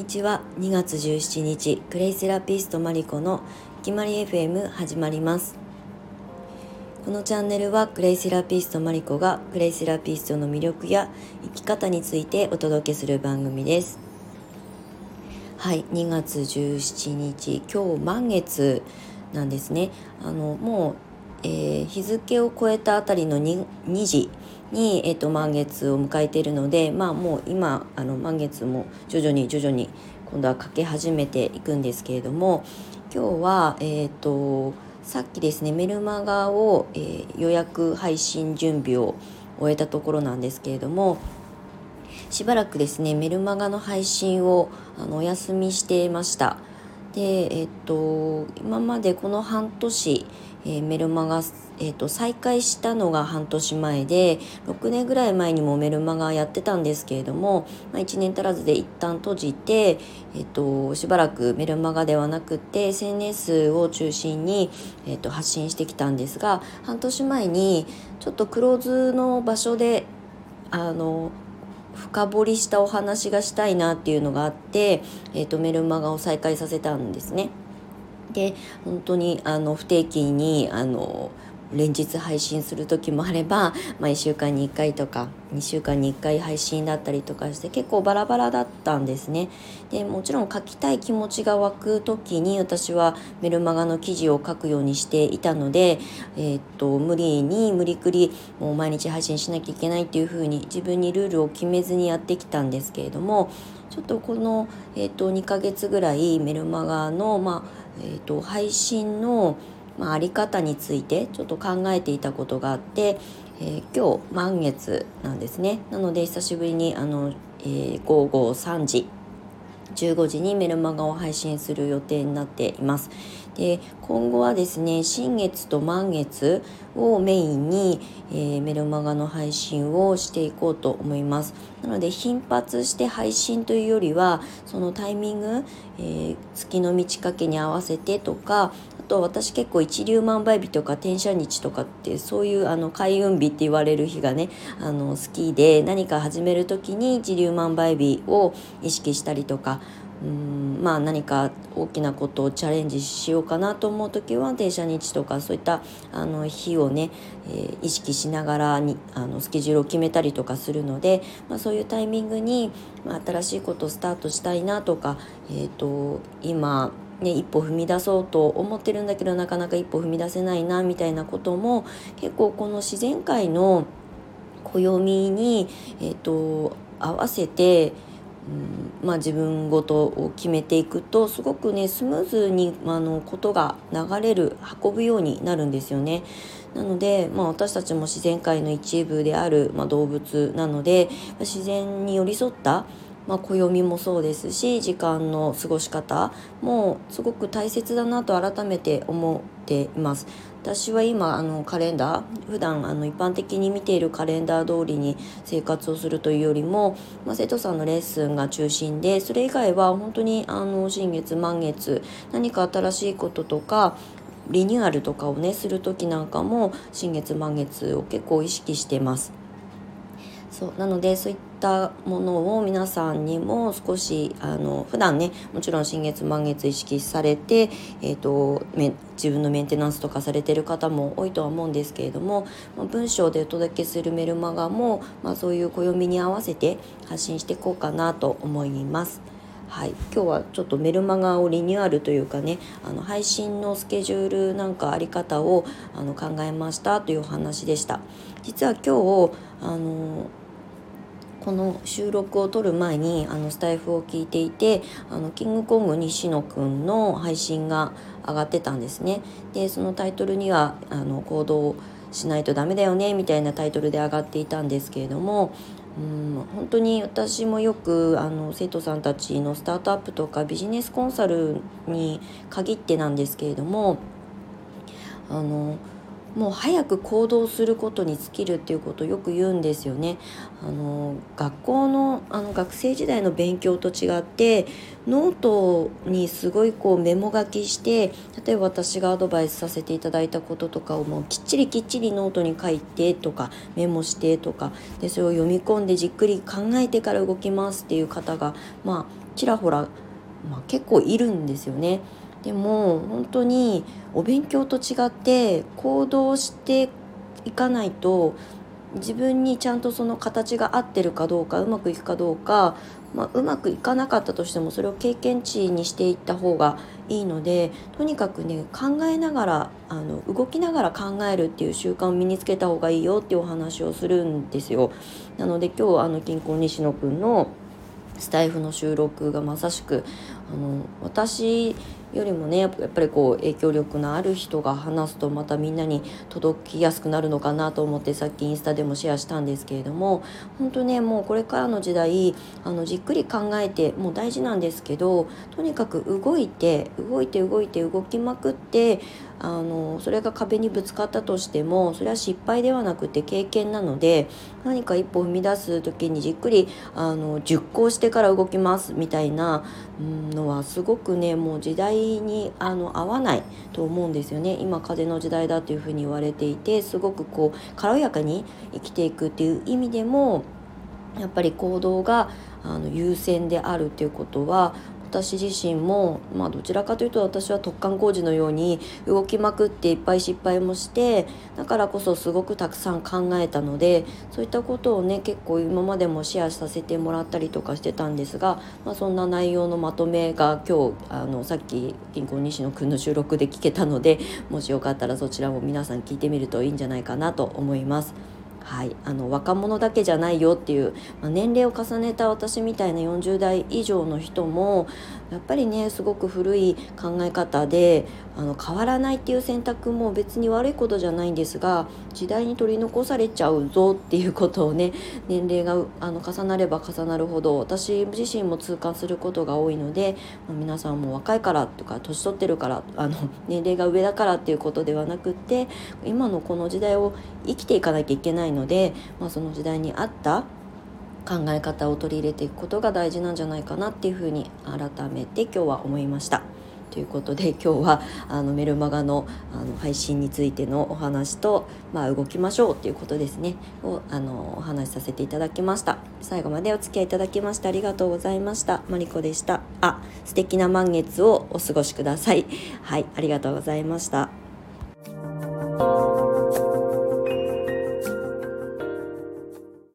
にちは。2月17日クレイセラピストマリコの決まり FM 始まります。このチャンネルはクレイセラピストマリコがクレイセラピストの魅力や生き方についてお届けする番組です。はい2月17日今日満月なんですね。あのもう、えー、日付を超えたあたりの 2, 2時に、えーと、満月を迎えているので、まあ、もう今あの満月も徐々に徐々に今度はかけ始めていくんですけれども今日は、えーと、さっきですねメルマガを、えー、予約配信準備を終えたところなんですけれどもしばらくですねメルマガの配信をあのお休みしていました。でえっと今までこの半年えー、メルマガ、えーと、再開したのが半年前で6年ぐらい前にもメルマガやってたんですけれども、まあ、1年足らずで一旦閉じて、えーと、しばらくメルマガではなくて SNS を中心に、えーと発信してきたんですが半年前にちょっとクローズの場所であの深掘りしたお話がしたいなっていうのがあって、えーとメルマガを再開させたんですね。で本当にあの不定期にあの連日配信する時もあれば、まあ、1週間に1回とか2週間に1回配信だったりとかして結構バラバラだったんですね。でもちろん書きたい気持ちが湧く時に私はメルマガの記事を書くようにしていたので、えー、っと無理に無理くりもう毎日配信しなきゃいけないっていうふうに自分にルールを決めずにやってきたんですけれどもちょっとこの、えー、っと2ヶ月ぐらいメルマガの、まあえーと、配信の、まあ、あり方についてちょっと考えていたことがあって、えー、今日満月なんですねなので久しぶりにあの、えー、午後3時15時にメルマガを配信する予定になっています。で今後はですね新月と満月をメインに、えー、メルマガの配信をしていこうと思いますなので頻発して配信というよりはそのタイミング、えー、月の満ち欠けに合わせてとかと私結構一粒万倍日とか天赦日とかってそういうあの開運日って言われる日がねあの好きで何か始める時に一粒万倍日を意識したりとかうんまあ何か大きなことをチャレンジしようかなと思う時は停車日とかそういったあの日をね、えー、意識しながらにあのスケジュールを決めたりとかするので、まあ、そういうタイミングに、まあ、新しいことをスタートしたいなとか、えーと、今ね、一歩踏み出そうと思ってるんだけどなかなか一歩踏み出せないなみたいなことも結構この自然界の暦に、えーと合わせてうんまあ、自分ごとを決めていくとすごくねスムーズにあのことが流れる運ぶようになるんですよね。なので、まあ、私たちも自然界の一部である、まあ、動物なので自然に寄り添ったまあ、暦もそうですし時間の過ごし方もすごく大切だなと改めて思っています。私は今あのカレンダー普段あの一般的に見ているカレンダー通りに生活をするというよりも、まあ、生徒さんのレッスンが中心でそれ以外は本当にあの新月満月何か新しいこととかリニューアルとかをねする時なんかも新月満月を結構意識してます。そうなのでそういったものを皆さんにも少しあの普段ねもちろん新月満月意識されて、えーと、自分のメンテナンスとかされてる方も多いとは思うんですけれども、まあ、文章でお届けするメルマガも、まあ、そういう暦に合わせて発信していこうかなと思います。はい、今日はちょっとメルマガをリニューアルというかねあの配信のスケジュールなんかあり方をあの考えましたというお話でした実は今日あのこの収録を撮る前にあのスタイフを聞いていてあのキングコング西野くんの配信が上がってたんですね。でそのタイトルにはあの行動しないとダメだよねみたいなタイトルで上がっていたんですけれどもうん本当に私もよくあの生徒さんたちのスタートアップとかビジネスコンサルに限ってなんですけれどもあのもう早く行動することに尽きるっていうことをよく言うんですよね。あの学校のあの学生時代の勉強と違ってノートにすごいこうメモ書きして例えば私がアドバイスさせていただいたこととかをもうきっちりきっちりノートに書いてとかメモしてとかでそれを読み込んでじっくり考えてから動きますっていう方がまあちらほら、まあ、結構いるんですよね。でも本当にお勉強と違って行動していかないと自分にちゃんとその形が合ってるかどうかうまくいくかどうか、まあ、うまくいかなかったとしてもそれを経験値にしていった方がいいのでとにかくね考えながらあの動きながら考えるっていう習慣を身につけた方がいいよっていうお話をするんですよ。なので今日あの金婚西野くんのスタイフの収録がまさしくあの私よりもねやっぱりこう影響力のある人が話すとまたみんなに届きやすくなるのかなと思ってさっきインスタでもシェアしたんですけれども本当ねもうこれからの時代あのじっくり考えてもう大事なんですけどとにかく動いて動いて動いて動きまくってあのそれが壁にぶつかったとしてもそれは失敗ではなくて経験なので何か一歩踏み出す時にじっくりあの熟考してから動きますみたいなのはすごくねもう時代にあの合わないと思うんですよね。今風の時代だというふうに言われていてすごくこう軽やかに生きていくっていう意味でもやっぱり行動があの優先であるっていうことは私自身も、まあ、どちらかというと私は突貫工事のように動きまくっていっぱい失敗もしてだからこそすごくたくさん考えたのでそういったことをね結構今までもシェアさせてもらったりとかしてたんですが、まあ、そんな内容のまとめが今日あのさっき銀行西野くんの収録で聞けたのでもしよかったらそちらも皆さん聞いてみるといいんじゃないかなと思います。はい、あの若者だけじゃないよっていう、まあ、年齢を重ねた私みたいな40代以上の人もやっぱりねすごく古い考え方であの変わらないっていう選択も別に悪いことじゃないんですが時代に取り残されちゃうぞっていうことをね年齢があの重なれば重なるほど私自身も痛感することが多いので、ま、皆さんも若いからとか年取ってるからあの年齢が上だからっていうことではなくって今のこの時代を生きていかなきゃいけないので、まあ、その時代に合った考え方を取り入れていくことが大事なんじゃないかなっていうふうに改めて今日は思いました。ということで今日はあのメルマガのあの配信についてのお話と、まあ、動きましょうということですね。をあのお話しさせていただきました。最後までお付き合いいただきましてありがとうございました。マリコでした。あ素敵な満月をお過ごしください。はいありがとうございました。